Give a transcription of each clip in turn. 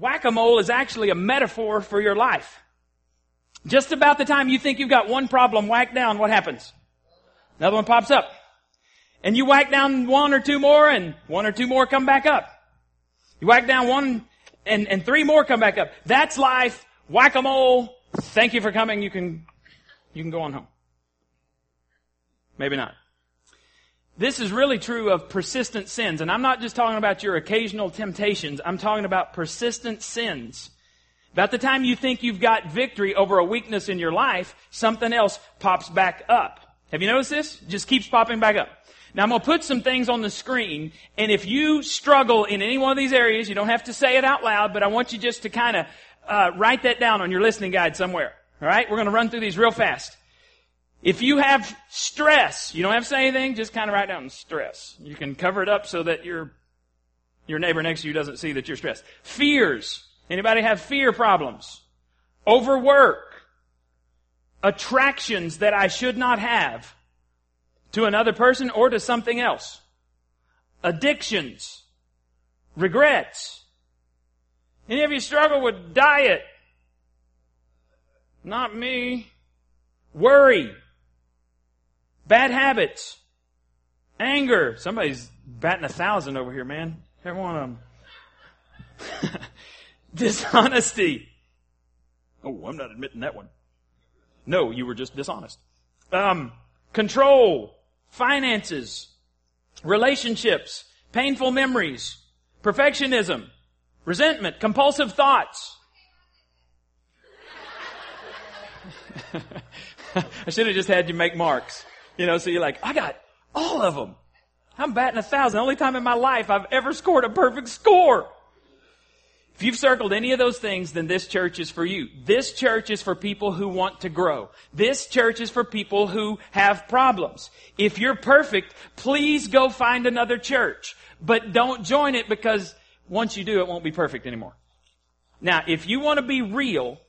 whack-a-mole is actually a metaphor for your life. Just about the time you think you've got one problem whacked down, what happens? Another one pops up. And you whack down one or two more and one or two more come back up. You whack down one and, and three more come back up. That's life. Whack-a-mole. Thank you for coming. You can, you can go on home. Maybe not. This is really true of persistent sins. And I'm not just talking about your occasional temptations. I'm talking about persistent sins. About the time you think you've got victory over a weakness in your life, something else pops back up. Have you noticed this? It just keeps popping back up. Now I'm going to put some things on the screen, and if you struggle in any one of these areas, you don't have to say it out loud, but I want you just to kind of uh, write that down on your listening guide somewhere. All right, we're going to run through these real fast. If you have stress, you don't have to say anything, just kind of write down stress. You can cover it up so that your your neighbor next to you doesn't see that you're stressed. Fears. Anybody have fear problems? Overwork. Attractions that I should not have to another person or to something else. Addictions. Regrets. Any of you struggle with diet? Not me. Worry. Bad habits. Anger. Somebody's batting a thousand over here, man. Every one of them. Dishonesty. Oh, I'm not admitting that one. No, you were just dishonest. Um, control finances, relationships, painful memories, perfectionism, resentment, compulsive thoughts. I should have just had you make marks. You know, so you're like, I got all of them. I'm batting a thousand. The only time in my life I've ever scored a perfect score. If you've circled any of those things, then this church is for you. This church is for people who want to grow. This church is for people who have problems. If you're perfect, please go find another church. But don't join it because once you do, it won't be perfect anymore. Now, if you want to be real,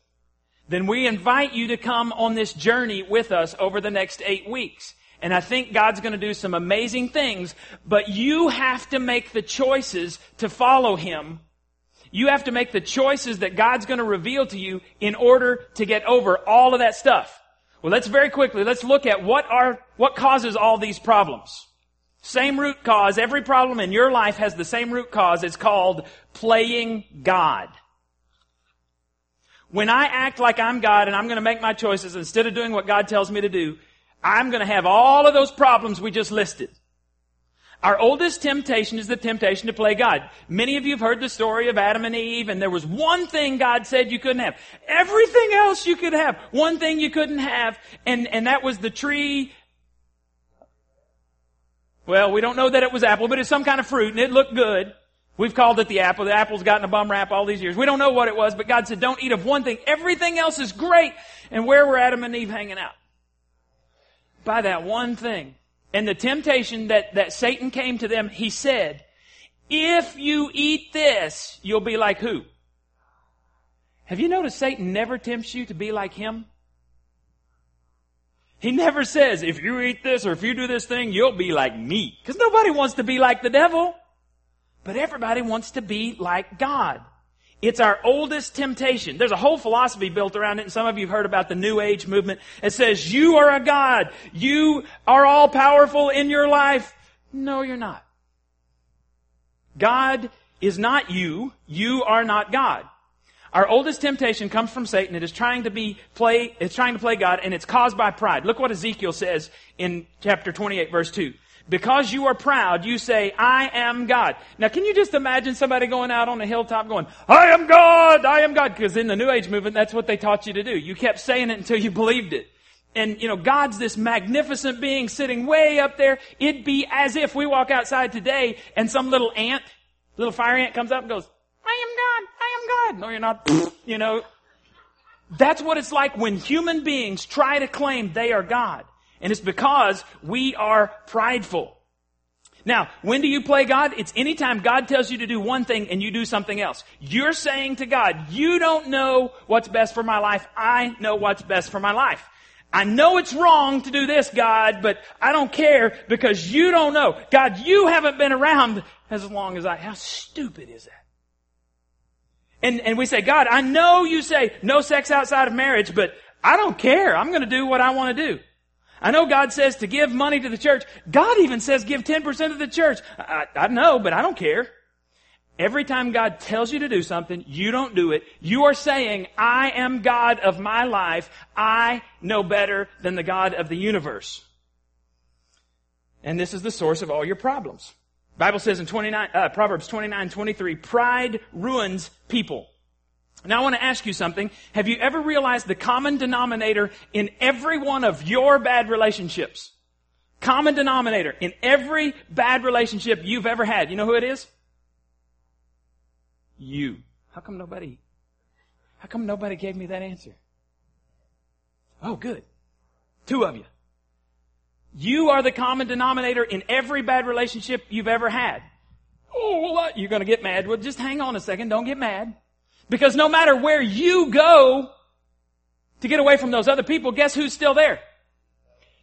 then we invite you to come on this journey with us over the next eight weeks. And I think God's going to do some amazing things, but you have to make the choices to follow Him you have to make the choices that God's going to reveal to you in order to get over all of that stuff. Well, let's very quickly, let's look at what are, what causes all these problems. Same root cause. Every problem in your life has the same root cause. It's called playing God. When I act like I'm God and I'm going to make my choices instead of doing what God tells me to do, I'm going to have all of those problems we just listed. Our oldest temptation is the temptation to play God. Many of you have heard the story of Adam and Eve, and there was one thing God said you couldn't have. Everything else you could have. One thing you couldn't have, and, and that was the tree. Well, we don't know that it was apple, but it's some kind of fruit, and it looked good. We've called it the apple. The apple's gotten a bum rap all these years. We don't know what it was, but God said, don't eat of one thing. Everything else is great. And where were Adam and Eve hanging out? By that one thing. And the temptation that, that Satan came to them, he said, if you eat this, you'll be like who? Have you noticed Satan never tempts you to be like him? He never says, if you eat this or if you do this thing, you'll be like me. Because nobody wants to be like the devil. But everybody wants to be like God. It's our oldest temptation. There's a whole philosophy built around it, and some of you have heard about the New Age movement. It says, you are a God. You are all powerful in your life. No, you're not. God is not you. You are not God. Our oldest temptation comes from Satan. It is trying to be play, it's trying to play God, and it's caused by pride. Look what Ezekiel says in chapter 28 verse 2. Because you are proud, you say, I am God. Now, can you just imagine somebody going out on a hilltop going, I am God, I am God? Because in the New Age movement, that's what they taught you to do. You kept saying it until you believed it. And, you know, God's this magnificent being sitting way up there. It'd be as if we walk outside today and some little ant, little fire ant comes up and goes, I am God, I am God. No, you're not. you know, that's what it's like when human beings try to claim they are God. And it's because we are prideful. Now, when do you play God? It's anytime God tells you to do one thing and you do something else. You're saying to God, you don't know what's best for my life. I know what's best for my life. I know it's wrong to do this, God, but I don't care because you don't know. God, you haven't been around as long as I. How stupid is that? And, and we say, God, I know you say no sex outside of marriage, but I don't care. I'm going to do what I want to do. I know God says to give money to the church. God even says give 10% to the church. I, I know, but I don't care. Every time God tells you to do something, you don't do it. You are saying, I am God of my life. I know better than the God of the universe. And this is the source of all your problems. Bible says in 29, uh, Proverbs 29, 23, pride ruins people. Now I want to ask you something. Have you ever realized the common denominator in every one of your bad relationships? Common denominator in every bad relationship you've ever had. You know who it is? You. How come nobody, how come nobody gave me that answer? Oh, good. Two of you. You are the common denominator in every bad relationship you've ever had. Oh, well, you're going to get mad. Well, just hang on a second. Don't get mad. Because no matter where you go to get away from those other people, guess who's still there?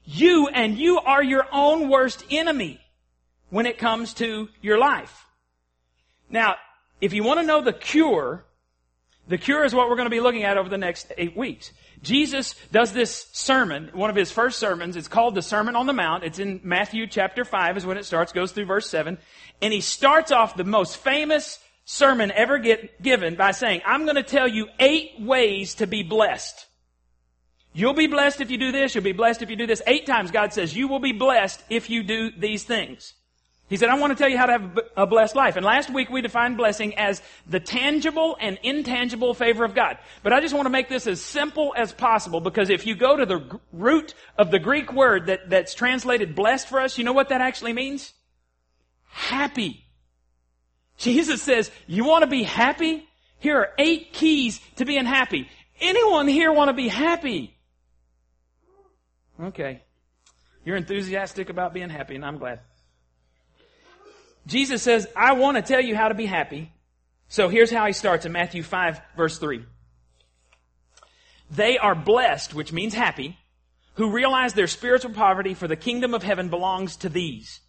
You and you are your own worst enemy when it comes to your life. Now, if you want to know the cure, the cure is what we're going to be looking at over the next eight weeks. Jesus does this sermon, one of his first sermons. It's called the Sermon on the Mount. It's in Matthew chapter 5 is when it starts, goes through verse 7. And he starts off the most famous sermon ever get, given by saying, I'm going to tell you eight ways to be blessed. You'll be blessed if you do this. You'll be blessed if you do this. Eight times God says, you will be blessed if you do these things. He said, I want to tell you how to have a blessed life. And last week we defined blessing as the tangible and intangible favor of God. But I just want to make this as simple as possible because if you go to the root of the Greek word that, that's translated blessed for us, you know what that actually means? Happy. Jesus says, you want to be happy? Here are eight keys to being happy. Anyone here want to be happy? Okay. You're enthusiastic about being happy and I'm glad. Jesus says, I want to tell you how to be happy. So here's how he starts in Matthew 5 verse 3. They are blessed, which means happy, who realize their spiritual poverty for the kingdom of heaven belongs to these.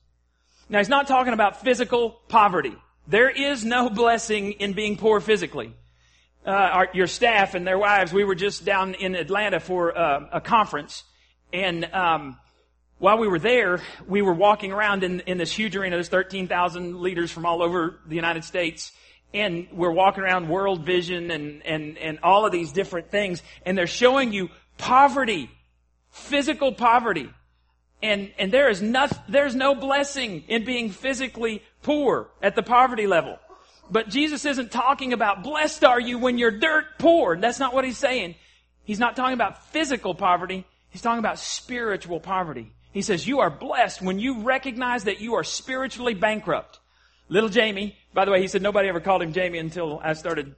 Now he's not talking about physical poverty. There is no blessing in being poor physically. Uh, our, your staff and their wives, we were just down in Atlanta for uh, a conference, and um, while we were there, we were walking around in, in this huge arena. There's 13,000 leaders from all over the United States. And we're walking around World Vision and, and, and all of these different things. And they're showing you poverty, physical poverty. And, and there is not, there's no blessing in being physically poor at the poverty level. But Jesus isn't talking about blessed are you when you're dirt poor. That's not what he's saying. He's not talking about physical poverty. He's talking about spiritual poverty. He says, you are blessed when you recognize that you are spiritually bankrupt. Little Jamie, by the way, he said nobody ever called him Jamie until I started.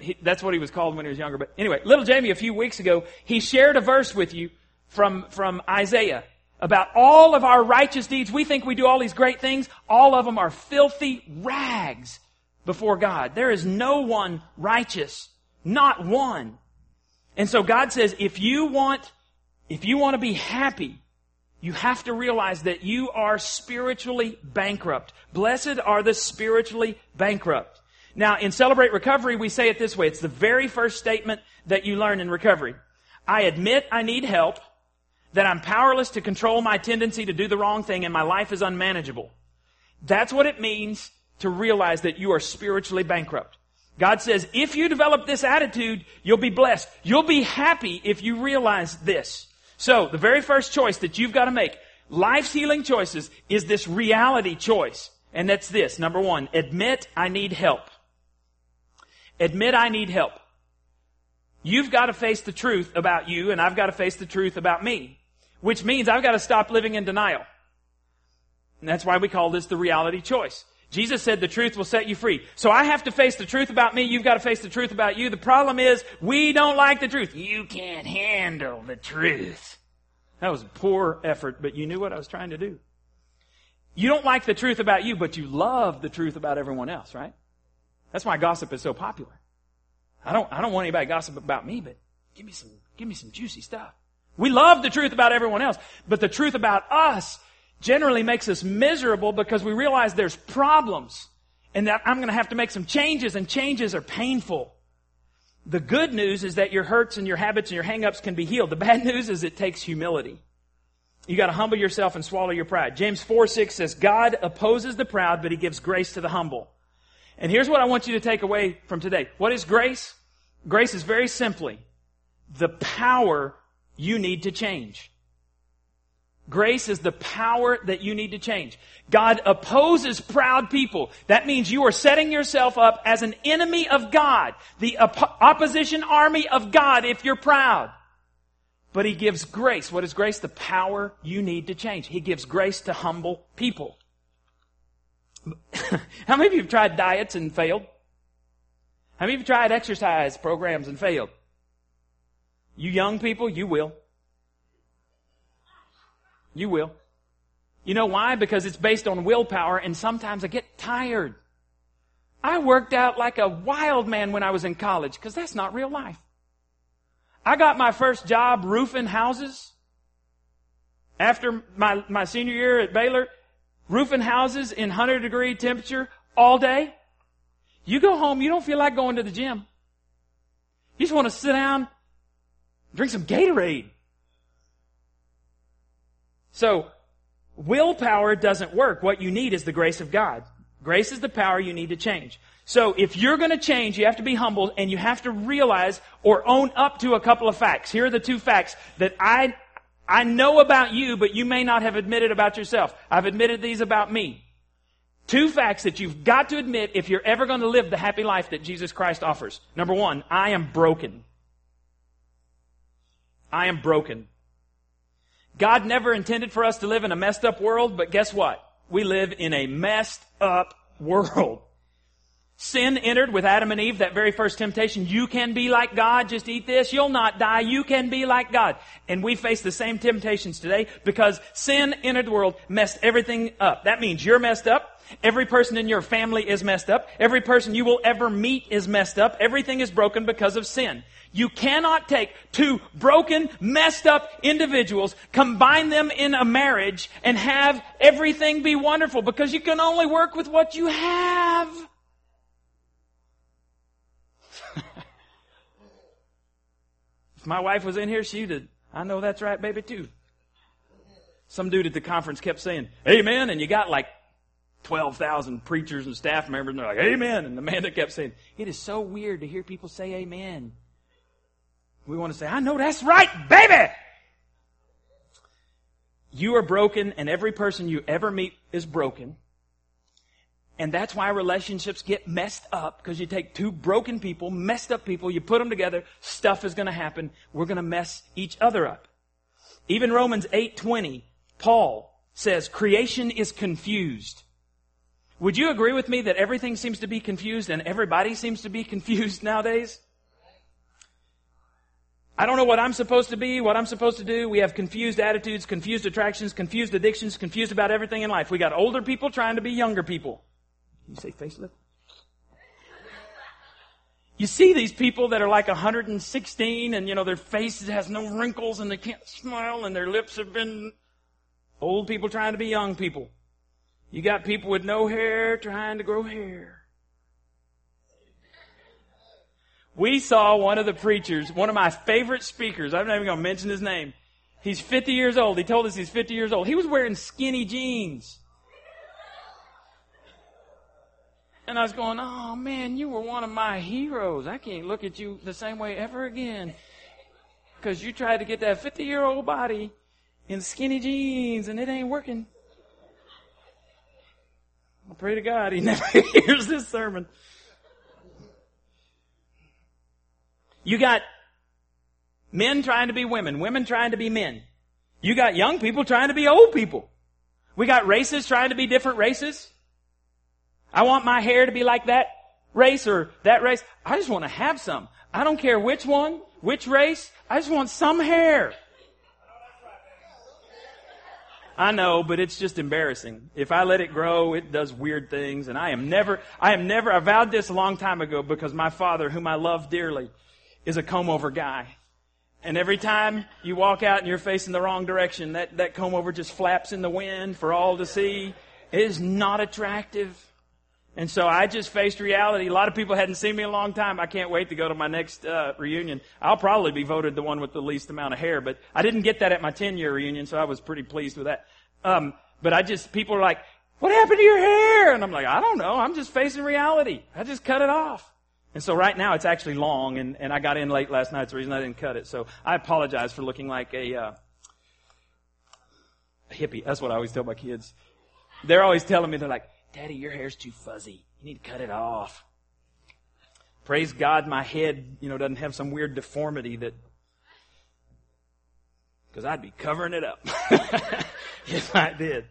He, that's what he was called when he was younger. But anyway, little Jamie, a few weeks ago, he shared a verse with you from, from Isaiah about all of our righteous deeds. We think we do all these great things. All of them are filthy rags before God. There is no one righteous. Not one. And so God says, if you want, if you want to be happy, you have to realize that you are spiritually bankrupt. Blessed are the spiritually bankrupt. Now, in Celebrate Recovery, we say it this way. It's the very first statement that you learn in recovery. I admit I need help, that I'm powerless to control my tendency to do the wrong thing, and my life is unmanageable. That's what it means to realize that you are spiritually bankrupt. God says, if you develop this attitude, you'll be blessed. You'll be happy if you realize this. So, the very first choice that you've got to make, life's healing choices, is this reality choice. And that's this. Number one, admit I need help. Admit I need help. You've got to face the truth about you, and I've got to face the truth about me. Which means I've got to stop living in denial. And that's why we call this the reality choice. Jesus said the truth will set you free. So I have to face the truth about me. You've got to face the truth about you. The problem is we don't like the truth. You can't handle the truth. That was a poor effort, but you knew what I was trying to do. You don't like the truth about you, but you love the truth about everyone else, right? That's why gossip is so popular. I don't, I don't want anybody gossip about me, but give me some, give me some juicy stuff. We love the truth about everyone else, but the truth about us generally makes us miserable because we realize there's problems and that I'm going to have to make some changes and changes are painful. The good news is that your hurts and your habits and your hangups can be healed. The bad news is it takes humility. You gotta humble yourself and swallow your pride. James 4, 6 says, God opposes the proud, but he gives grace to the humble. And here's what I want you to take away from today. What is grace? Grace is very simply the power you need to change. Grace is the power that you need to change. God opposes proud people. That means you are setting yourself up as an enemy of God, the op- opposition army of God if you're proud. But He gives grace. What is grace? The power you need to change. He gives grace to humble people. How many of you have tried diets and failed? How many of you tried exercise programs and failed? You young people, you will. You will. You know why? Because it's based on willpower and sometimes I get tired. I worked out like a wild man when I was in college because that's not real life. I got my first job roofing houses after my, my senior year at Baylor, roofing houses in 100 degree temperature all day. You go home, you don't feel like going to the gym. You just want to sit down, drink some Gatorade. So, willpower doesn't work. What you need is the grace of God. Grace is the power you need to change. So if you're going to change, you have to be humble and you have to realize or own up to a couple of facts. Here are the two facts that I, I know about you, but you may not have admitted about yourself. I've admitted these about me. Two facts that you've got to admit if you're ever going to live the happy life that Jesus Christ offers. Number one, I am broken. I am broken. God never intended for us to live in a messed up world, but guess what? We live in a messed up world. Sin entered with Adam and Eve, that very first temptation. You can be like God, just eat this, you'll not die, you can be like God. And we face the same temptations today because sin entered the world, messed everything up. That means you're messed up, Every person in your family is messed up. Every person you will ever meet is messed up. Everything is broken because of sin. You cannot take two broken, messed up individuals, combine them in a marriage, and have everything be wonderful because you can only work with what you have. if my wife was in here, she'd have, I know that's right, baby, too. Some dude at the conference kept saying, Amen, and you got like 12,000 preachers and staff members, and they're like, Amen. And the man that kept saying, It is so weird to hear people say Amen. We want to say, I know that's right, baby! You are broken, and every person you ever meet is broken. And that's why relationships get messed up, because you take two broken people, messed up people, you put them together, stuff is going to happen. We're going to mess each other up. Even Romans 8:20, Paul says creation is confused. Would you agree with me that everything seems to be confused and everybody seems to be confused nowadays? I don't know what I'm supposed to be, what I'm supposed to do. We have confused attitudes, confused attractions, confused addictions, confused about everything in life. We got older people trying to be younger people. You say facelift? You see these people that are like 116 and you know their face has no wrinkles and they can't smile and their lips have been old people trying to be young people. You got people with no hair trying to grow hair. We saw one of the preachers, one of my favorite speakers. I'm not even going to mention his name. He's 50 years old. He told us he's 50 years old. He was wearing skinny jeans. And I was going, oh man, you were one of my heroes. I can't look at you the same way ever again. Because you tried to get that 50 year old body in skinny jeans and it ain't working. I pray to God he never hears this sermon. You got men trying to be women, women trying to be men. You got young people trying to be old people. We got races trying to be different races. I want my hair to be like that race or that race. I just want to have some. I don't care which one, which race. I just want some hair. I know, but it's just embarrassing. If I let it grow, it does weird things, and I am never, I am never, I vowed this a long time ago because my father, whom I love dearly, is a comb over guy. And every time you walk out and you're facing the wrong direction, that, that comb over just flaps in the wind for all to see. It is not attractive. And so I just faced reality. A lot of people hadn't seen me in a long time. I can't wait to go to my next uh, reunion. I'll probably be voted the one with the least amount of hair, but I didn't get that at my 10 year reunion, so I was pretty pleased with that. Um, but I just, people are like, what happened to your hair? And I'm like, I don't know. I'm just facing reality. I just cut it off. And so right now it's actually long, and, and I got in late last night. It's the reason I didn't cut it. So I apologize for looking like a, uh, a hippie. That's what I always tell my kids. They're always telling me, they're like, Daddy, your hair's too fuzzy. You need to cut it off. Praise God, my head, you know, doesn't have some weird deformity that, because I'd be covering it up if I did.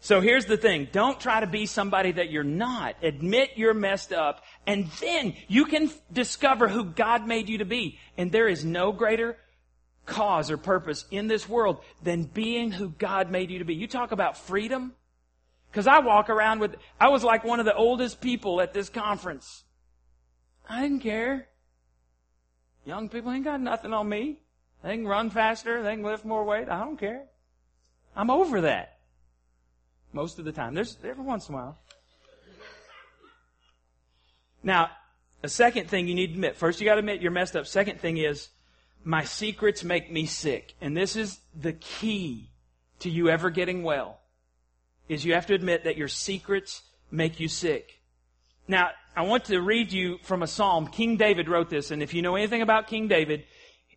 So here's the thing. Don't try to be somebody that you're not. Admit you're messed up and then you can discover who God made you to be. And there is no greater cause or purpose in this world than being who God made you to be. You talk about freedom. Cause I walk around with, I was like one of the oldest people at this conference. I didn't care. Young people ain't got nothing on me. They can run faster. They can lift more weight. I don't care. I'm over that. Most of the time. There's every once in a while. Now, a second thing you need to admit. First, you got to admit you're messed up. Second thing is, my secrets make me sick. And this is the key to you ever getting well. Is you have to admit that your secrets make you sick. Now, I want to read you from a psalm. King David wrote this, and if you know anything about King David,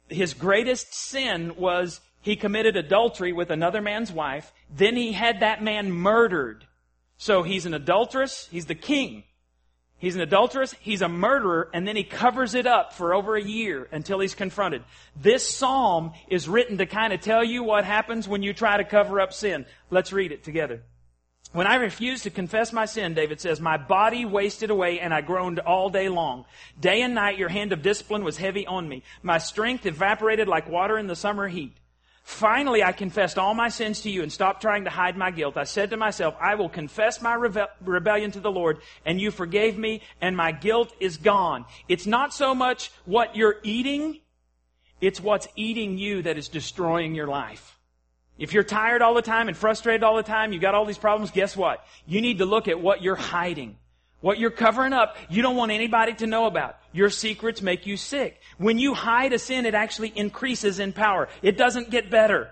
his greatest sin was he committed adultery with another man's wife. Then he had that man murdered. So he's an adulteress. He's the king. He's an adulteress, he's a murderer, and then he covers it up for over a year until he's confronted. This psalm is written to kind of tell you what happens when you try to cover up sin. Let's read it together. When I refused to confess my sin, David says, my body wasted away and I groaned all day long. Day and night your hand of discipline was heavy on me. My strength evaporated like water in the summer heat. Finally, I confessed all my sins to you and stopped trying to hide my guilt. I said to myself, I will confess my reve- rebellion to the Lord, and you forgave me, and my guilt is gone. It's not so much what you're eating, it's what's eating you that is destroying your life. If you're tired all the time and frustrated all the time, you've got all these problems, guess what? You need to look at what you're hiding. What you're covering up, you don't want anybody to know about. Your secrets make you sick. When you hide a sin, it actually increases in power. It doesn't get better.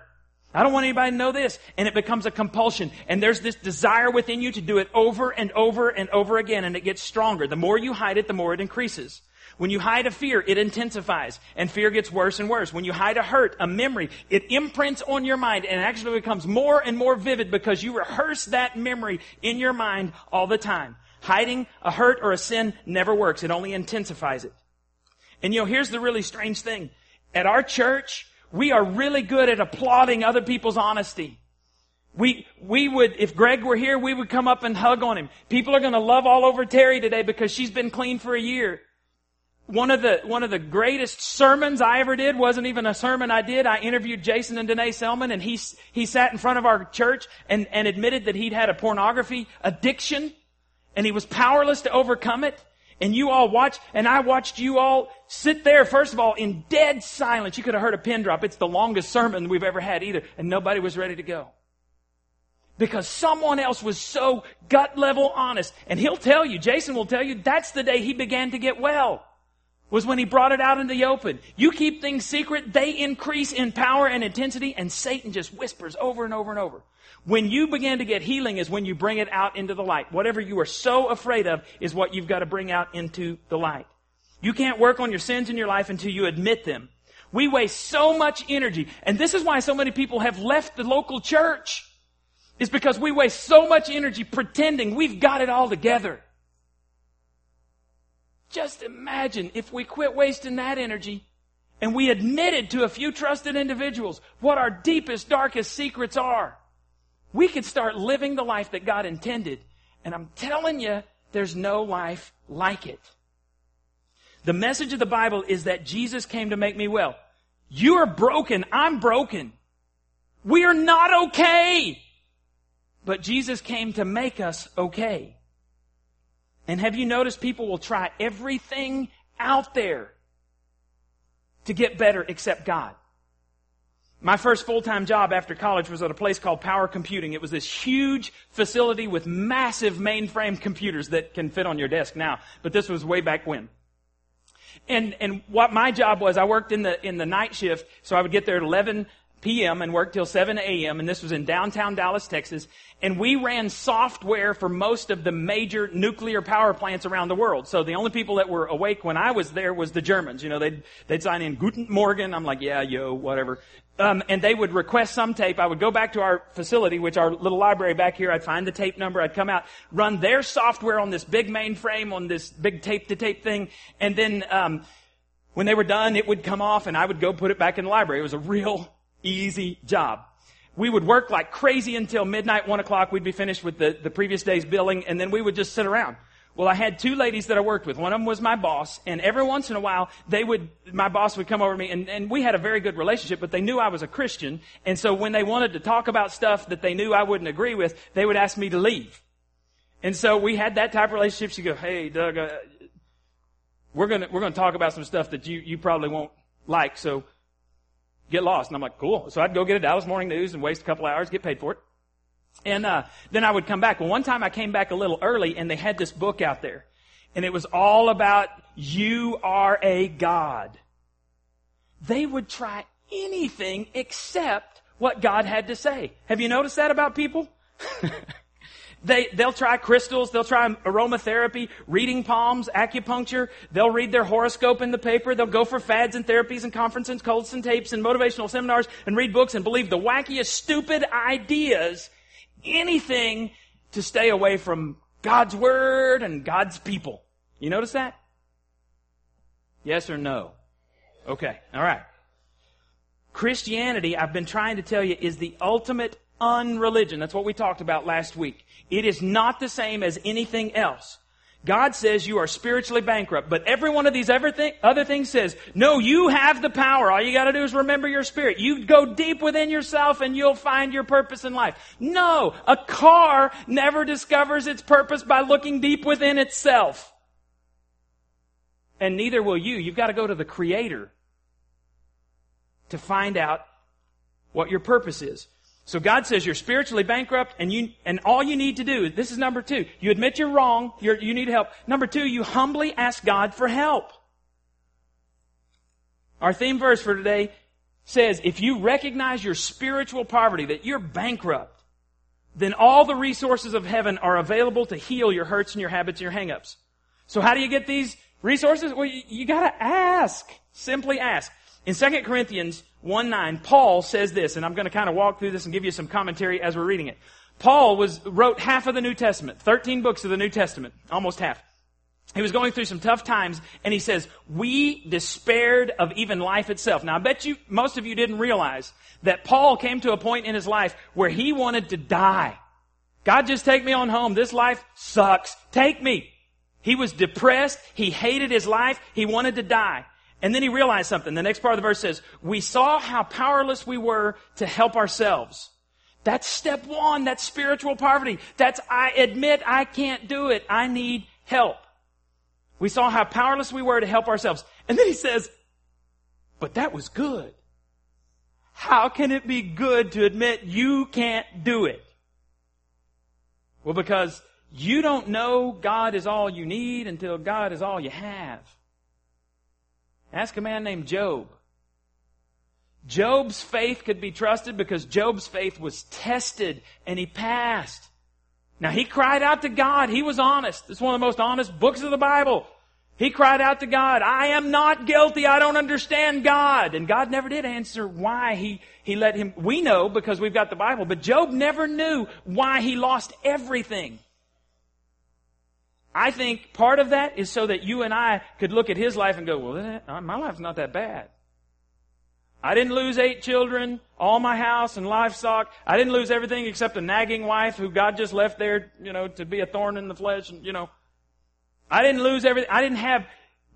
I don't want anybody to know this. And it becomes a compulsion. And there's this desire within you to do it over and over and over again. And it gets stronger. The more you hide it, the more it increases. When you hide a fear, it intensifies and fear gets worse and worse. When you hide a hurt, a memory, it imprints on your mind and actually becomes more and more vivid because you rehearse that memory in your mind all the time. Hiding a hurt or a sin never works. It only intensifies it. And you know, here's the really strange thing. At our church, we are really good at applauding other people's honesty. We, we would, if Greg were here, we would come up and hug on him. People are gonna love all over Terry today because she's been clean for a year. One of the, one of the greatest sermons I ever did wasn't even a sermon I did. I interviewed Jason and Danae Selman and he, he sat in front of our church and, and admitted that he'd had a pornography addiction and he was powerless to overcome it. And you all watched, and I watched you all sit there, first of all, in dead silence. You could have heard a pin drop. It's the longest sermon we've ever had either. And nobody was ready to go. Because someone else was so gut level honest. And he'll tell you, Jason will tell you, that's the day he began to get well was when he brought it out in the open. You keep things secret, they increase in power and intensity, and Satan just whispers over and over and over. When you begin to get healing is when you bring it out into the light. Whatever you are so afraid of is what you've got to bring out into the light. You can't work on your sins in your life until you admit them. We waste so much energy, and this is why so many people have left the local church. Is because we waste so much energy pretending we've got it all together. Just imagine if we quit wasting that energy and we admitted to a few trusted individuals what our deepest, darkest secrets are. We could start living the life that God intended. And I'm telling you, there's no life like it. The message of the Bible is that Jesus came to make me well. You are broken. I'm broken. We are not okay. But Jesus came to make us okay. And have you noticed people will try everything out there to get better except God? My first full-time job after college was at a place called Power Computing. It was this huge facility with massive mainframe computers that can fit on your desk now. But this was way back when. And, and what my job was, I worked in the, in the night shift, so I would get there at 11 p.m. and worked till 7 a.m. and this was in downtown Dallas, Texas. And we ran software for most of the major nuclear power plants around the world. So the only people that were awake when I was there was the Germans. You know, they'd, they'd sign in Guten Morgen. I'm like, yeah, yo, whatever. Um, and they would request some tape. I would go back to our facility, which our little library back here. I'd find the tape number. I'd come out, run their software on this big mainframe, on this big tape to tape thing, and then um, when they were done, it would come off, and I would go put it back in the library. It was a real easy job. We would work like crazy until midnight, one o'clock. We'd be finished with the, the previous day's billing, and then we would just sit around. Well, I had two ladies that I worked with. One of them was my boss, and every once in a while, they would, my boss would come over to me, and, and we had a very good relationship, but they knew I was a Christian, and so when they wanted to talk about stuff that they knew I wouldn't agree with, they would ask me to leave. And so we had that type of relationship. She'd go, hey, Doug, uh, we're gonna, we're gonna talk about some stuff that you, you probably won't like, so get lost. And I'm like, cool. So I'd go get a Dallas Morning News and waste a couple hours, get paid for it. And uh, then I would come back. Well, one time I came back a little early, and they had this book out there, and it was all about you are a God. They would try anything except what God had to say. Have you noticed that about people? They, they'll try crystals, they'll try aromatherapy, reading palms, acupuncture, they'll read their horoscope in the paper, they'll go for fads and therapies and conferences, cults and tapes and motivational seminars and read books and believe the wackiest, stupid ideas anything to stay away from God's Word and God's people. You notice that? Yes or no? Okay, alright. Christianity, I've been trying to tell you, is the ultimate unreligion. That's what we talked about last week. It is not the same as anything else. God says you are spiritually bankrupt, but every one of these other things says, no, you have the power. All you gotta do is remember your spirit. You go deep within yourself and you'll find your purpose in life. No, a car never discovers its purpose by looking deep within itself. And neither will you. You've got to go to the Creator to find out what your purpose is. So God says you're spiritually bankrupt and you, and all you need to do, this is number two, you admit you're wrong, you're, you need help. Number two, you humbly ask God for help. Our theme verse for today says, if you recognize your spiritual poverty, that you're bankrupt, then all the resources of heaven are available to heal your hurts and your habits and your hangups. So how do you get these resources? Well, you, you gotta ask. Simply ask. In 2 Corinthians 1 9, Paul says this, and I'm going to kind of walk through this and give you some commentary as we're reading it. Paul was, wrote half of the New Testament, 13 books of the New Testament, almost half. He was going through some tough times, and he says, We despaired of even life itself. Now, I bet you, most of you didn't realize that Paul came to a point in his life where he wanted to die. God, just take me on home. This life sucks. Take me. He was depressed. He hated his life. He wanted to die. And then he realized something. The next part of the verse says, we saw how powerless we were to help ourselves. That's step one. That's spiritual poverty. That's, I admit I can't do it. I need help. We saw how powerless we were to help ourselves. And then he says, but that was good. How can it be good to admit you can't do it? Well, because you don't know God is all you need until God is all you have. Ask a man named Job. Job's faith could be trusted because Job's faith was tested and he passed. Now he cried out to God. He was honest. It's one of the most honest books of the Bible. He cried out to God, I am not guilty. I don't understand God. And God never did answer why he, he let him. We know because we've got the Bible, but Job never knew why he lost everything. I think part of that is so that you and I could look at his life and go, well, uh, my life's not that bad. I didn't lose eight children, all my house and livestock. I didn't lose everything except a nagging wife who God just left there, you know, to be a thorn in the flesh and, you know. I didn't lose everything. I didn't have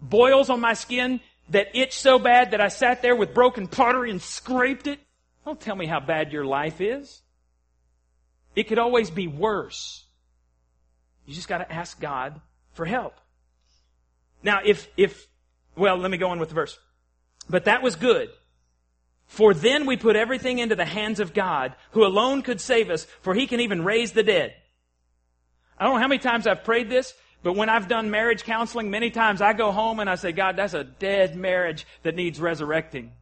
boils on my skin that itched so bad that I sat there with broken pottery and scraped it. Don't tell me how bad your life is. It could always be worse. You just got to ask God for help. Now, if, if, well, let me go on with the verse. But that was good. For then we put everything into the hands of God, who alone could save us, for he can even raise the dead. I don't know how many times I've prayed this, but when I've done marriage counseling, many times I go home and I say, God, that's a dead marriage that needs resurrecting.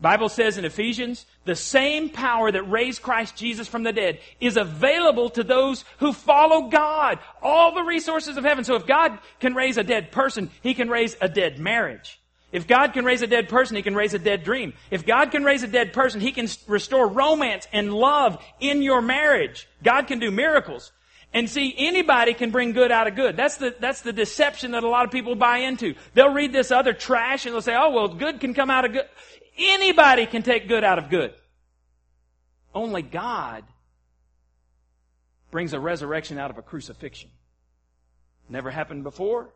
Bible says in Ephesians, the same power that raised Christ Jesus from the dead is available to those who follow God. All the resources of heaven. So if God can raise a dead person, He can raise a dead marriage. If God can raise a dead person, He can raise a dead dream. If God can raise a dead person, He can restore romance and love in your marriage. God can do miracles. And see, anybody can bring good out of good. That's the, that's the deception that a lot of people buy into. They'll read this other trash and they'll say, oh, well, good can come out of good. Anybody can take good out of good. Only God brings a resurrection out of a crucifixion. Never happened before.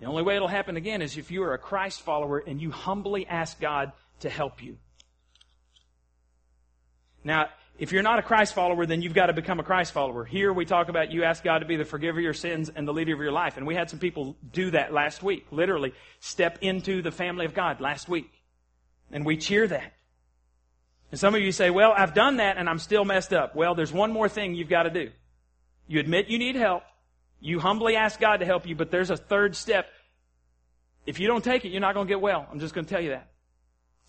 The only way it'll happen again is if you are a Christ follower and you humbly ask God to help you. Now, if you're not a Christ follower, then you've got to become a Christ follower. Here we talk about you ask God to be the forgiver of your sins and the leader of your life. And we had some people do that last week. Literally step into the family of God last week. And we cheer that. And some of you say, well, I've done that and I'm still messed up. Well, there's one more thing you've got to do. You admit you need help. You humbly ask God to help you, but there's a third step. If you don't take it, you're not going to get well. I'm just going to tell you that.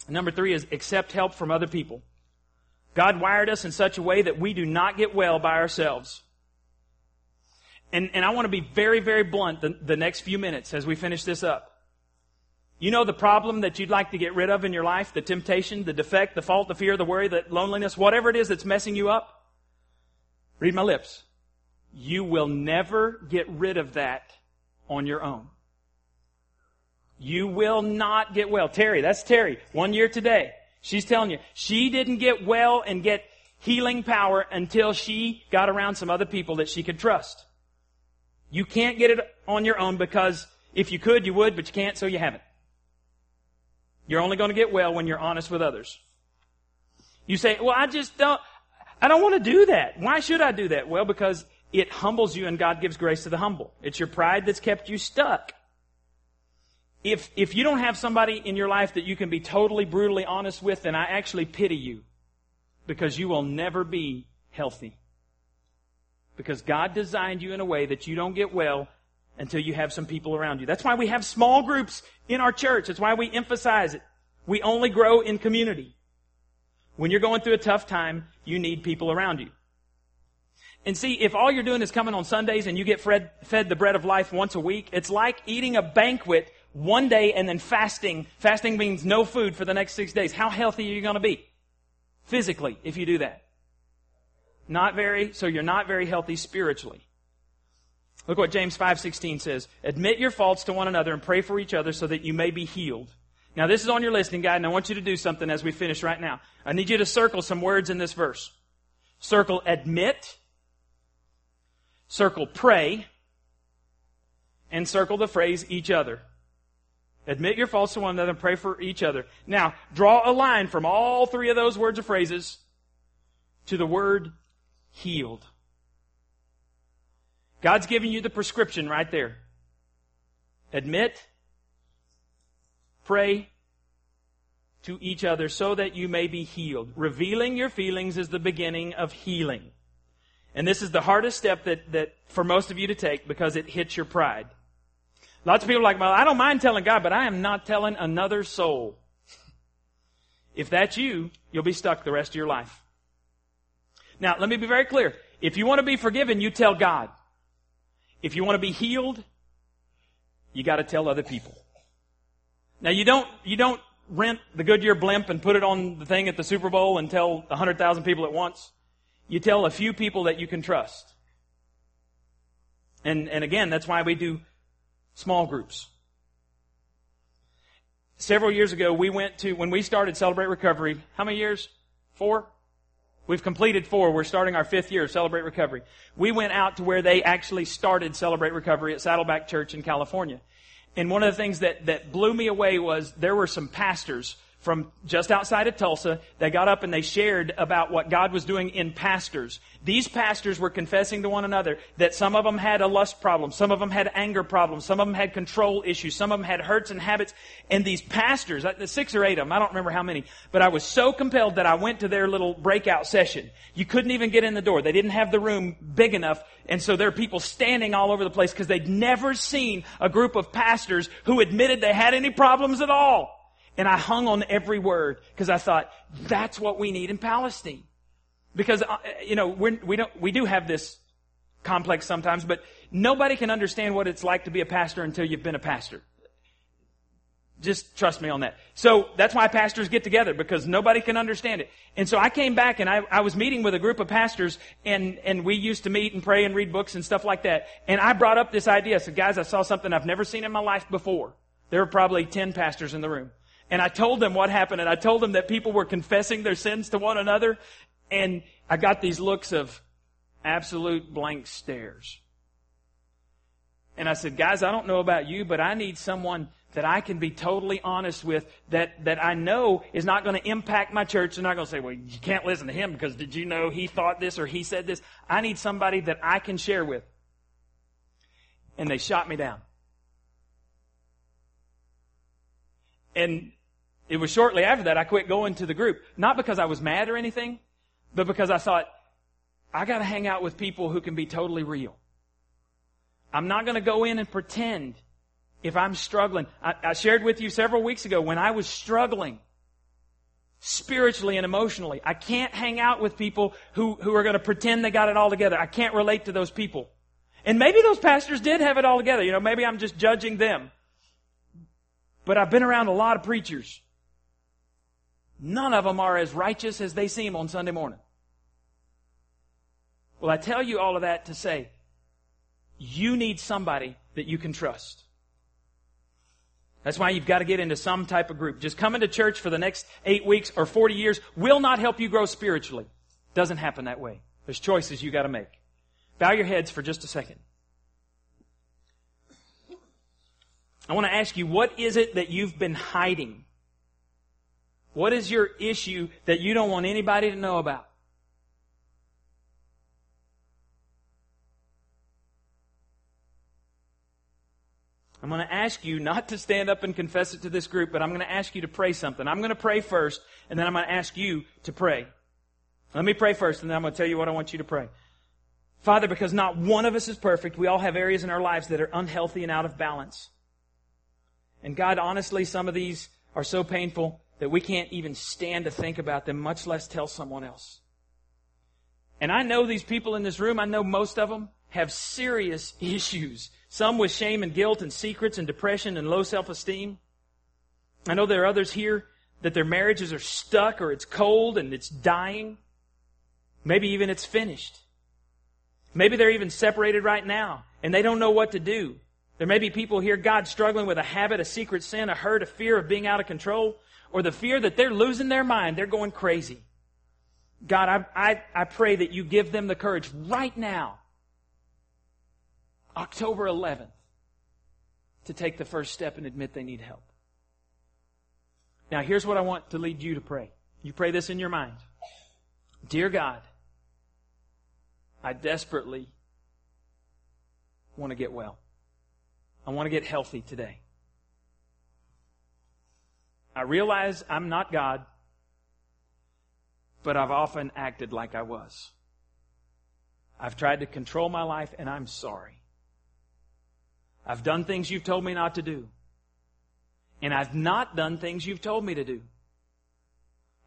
Number three is accept help from other people. God wired us in such a way that we do not get well by ourselves. And, and I want to be very, very blunt the, the next few minutes as we finish this up. You know the problem that you'd like to get rid of in your life, the temptation, the defect, the fault, the fear, the worry, the loneliness, whatever it is that's messing you up? Read my lips. You will never get rid of that on your own. You will not get well. Terry, that's Terry. One year today. She's telling you, she didn't get well and get healing power until she got around some other people that she could trust. You can't get it on your own because if you could, you would, but you can't, so you haven't. You're only going to get well when you're honest with others. You say, well, I just don't, I don't want to do that. Why should I do that? Well, because it humbles you and God gives grace to the humble. It's your pride that's kept you stuck if, if you don't have somebody in your life that you can be totally brutally honest with, then I actually pity you because you will never be healthy. Because God designed you in a way that you don't get well until you have some people around you. That's why we have small groups in our church. That's why we emphasize it. We only grow in community. When you're going through a tough time, you need people around you. And see, if all you're doing is coming on Sundays and you get fed, fed the bread of life once a week, it's like eating a banquet one day and then fasting. Fasting means no food for the next six days. How healthy are you going to be? Physically, if you do that. Not very, so you're not very healthy spiritually. Look what James 5:16 says. Admit your faults to one another and pray for each other so that you may be healed. Now this is on your listening guide and I want you to do something as we finish right now. I need you to circle some words in this verse. Circle admit, circle pray, and circle the phrase each other. Admit your faults to one another and pray for each other. Now, draw a line from all three of those words or phrases to the word healed. God's giving you the prescription right there. Admit, pray to each other so that you may be healed. Revealing your feelings is the beginning of healing. And this is the hardest step that, that for most of you to take because it hits your pride. Lots of people are like, well, I don't mind telling God, but I am not telling another soul. If that's you, you'll be stuck the rest of your life. Now, let me be very clear. If you want to be forgiven, you tell God. If you want to be healed, you got to tell other people. Now, you don't, you don't rent the Goodyear blimp and put it on the thing at the Super Bowl and tell 100,000 people at once. You tell a few people that you can trust. And, and again, that's why we do Small groups. Several years ago, we went to, when we started Celebrate Recovery, how many years? Four? We've completed four. We're starting our fifth year of Celebrate Recovery. We went out to where they actually started Celebrate Recovery at Saddleback Church in California. And one of the things that, that blew me away was there were some pastors from just outside of Tulsa. They got up and they shared about what God was doing in pastors. These pastors were confessing to one another that some of them had a lust problem, some of them had anger problems, some of them had control issues, some of them had hurts and habits. And these pastors, uh, six or eight of them, I don't remember how many, but I was so compelled that I went to their little breakout session. You couldn't even get in the door. They didn't have the room big enough. And so there are people standing all over the place because they'd never seen a group of pastors who admitted they had any problems at all. And I hung on every word because I thought, that's what we need in Palestine. Because, uh, you know, we're, we don't, we do have this complex sometimes, but nobody can understand what it's like to be a pastor until you've been a pastor. Just trust me on that. So that's why pastors get together because nobody can understand it. And so I came back and I, I was meeting with a group of pastors and, and we used to meet and pray and read books and stuff like that. And I brought up this idea. I said, guys, I saw something I've never seen in my life before. There were probably 10 pastors in the room. And I told them what happened and I told them that people were confessing their sins to one another. And I got these looks of absolute blank stares. And I said, guys, I don't know about you, but I need someone that I can be totally honest with that, that I know is not going to impact my church. They're not going to say, well, you can't listen to him because did you know he thought this or he said this? I need somebody that I can share with. And they shot me down. And it was shortly after that I quit going to the group. Not because I was mad or anything, but because I thought, I gotta hang out with people who can be totally real. I'm not gonna go in and pretend if I'm struggling. I, I shared with you several weeks ago when I was struggling spiritually and emotionally. I can't hang out with people who, who are going to pretend they got it all together. I can't relate to those people. And maybe those pastors did have it all together. You know, maybe I'm just judging them. But I've been around a lot of preachers None of them are as righteous as they seem on Sunday morning. Well, I tell you all of that to say, you need somebody that you can trust. That's why you've got to get into some type of group. Just coming to church for the next eight weeks or 40 years will not help you grow spiritually. Doesn't happen that way. There's choices you got to make. Bow your heads for just a second. I want to ask you, what is it that you've been hiding? What is your issue that you don't want anybody to know about? I'm going to ask you not to stand up and confess it to this group, but I'm going to ask you to pray something. I'm going to pray first, and then I'm going to ask you to pray. Let me pray first, and then I'm going to tell you what I want you to pray. Father, because not one of us is perfect, we all have areas in our lives that are unhealthy and out of balance. And God, honestly, some of these are so painful that we can't even stand to think about them, much less tell someone else. And I know these people in this room, I know most of them have serious issues. Some with shame and guilt and secrets and depression and low self-esteem. I know there are others here that their marriages are stuck or it's cold and it's dying. Maybe even it's finished. Maybe they're even separated right now and they don't know what to do. There may be people here, God, struggling with a habit, a secret sin, a hurt, a fear of being out of control or the fear that they're losing their mind, they're going crazy. God, I, I, I pray that you give them the courage right now, October 11th, to take the first step and admit they need help. Now, here's what I want to lead you to pray. You pray this in your mind. Dear God, I desperately want to get well. I want to get healthy today. I realize I'm not God, but I've often acted like I was. I've tried to control my life, and I'm sorry. I've done things you've told me not to do. And I've not done things you've told me to do.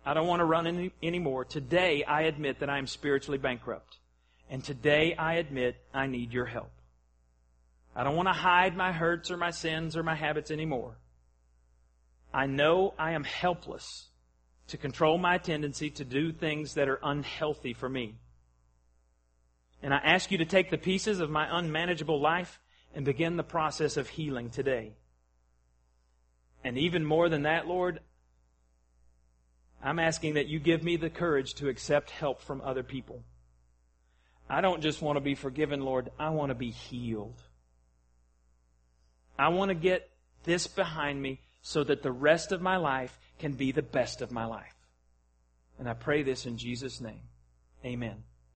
I don't want to run any, anymore. Today, I admit that I am spiritually bankrupt. And today, I admit I need your help. I don't want to hide my hurts or my sins or my habits anymore. I know I am helpless to control my tendency to do things that are unhealthy for me. And I ask you to take the pieces of my unmanageable life and begin the process of healing today. And even more than that, Lord, I'm asking that you give me the courage to accept help from other people. I don't just want to be forgiven, Lord. I want to be healed. I want to get this behind me so that the rest of my life can be the best of my life. And I pray this in Jesus' name. Amen.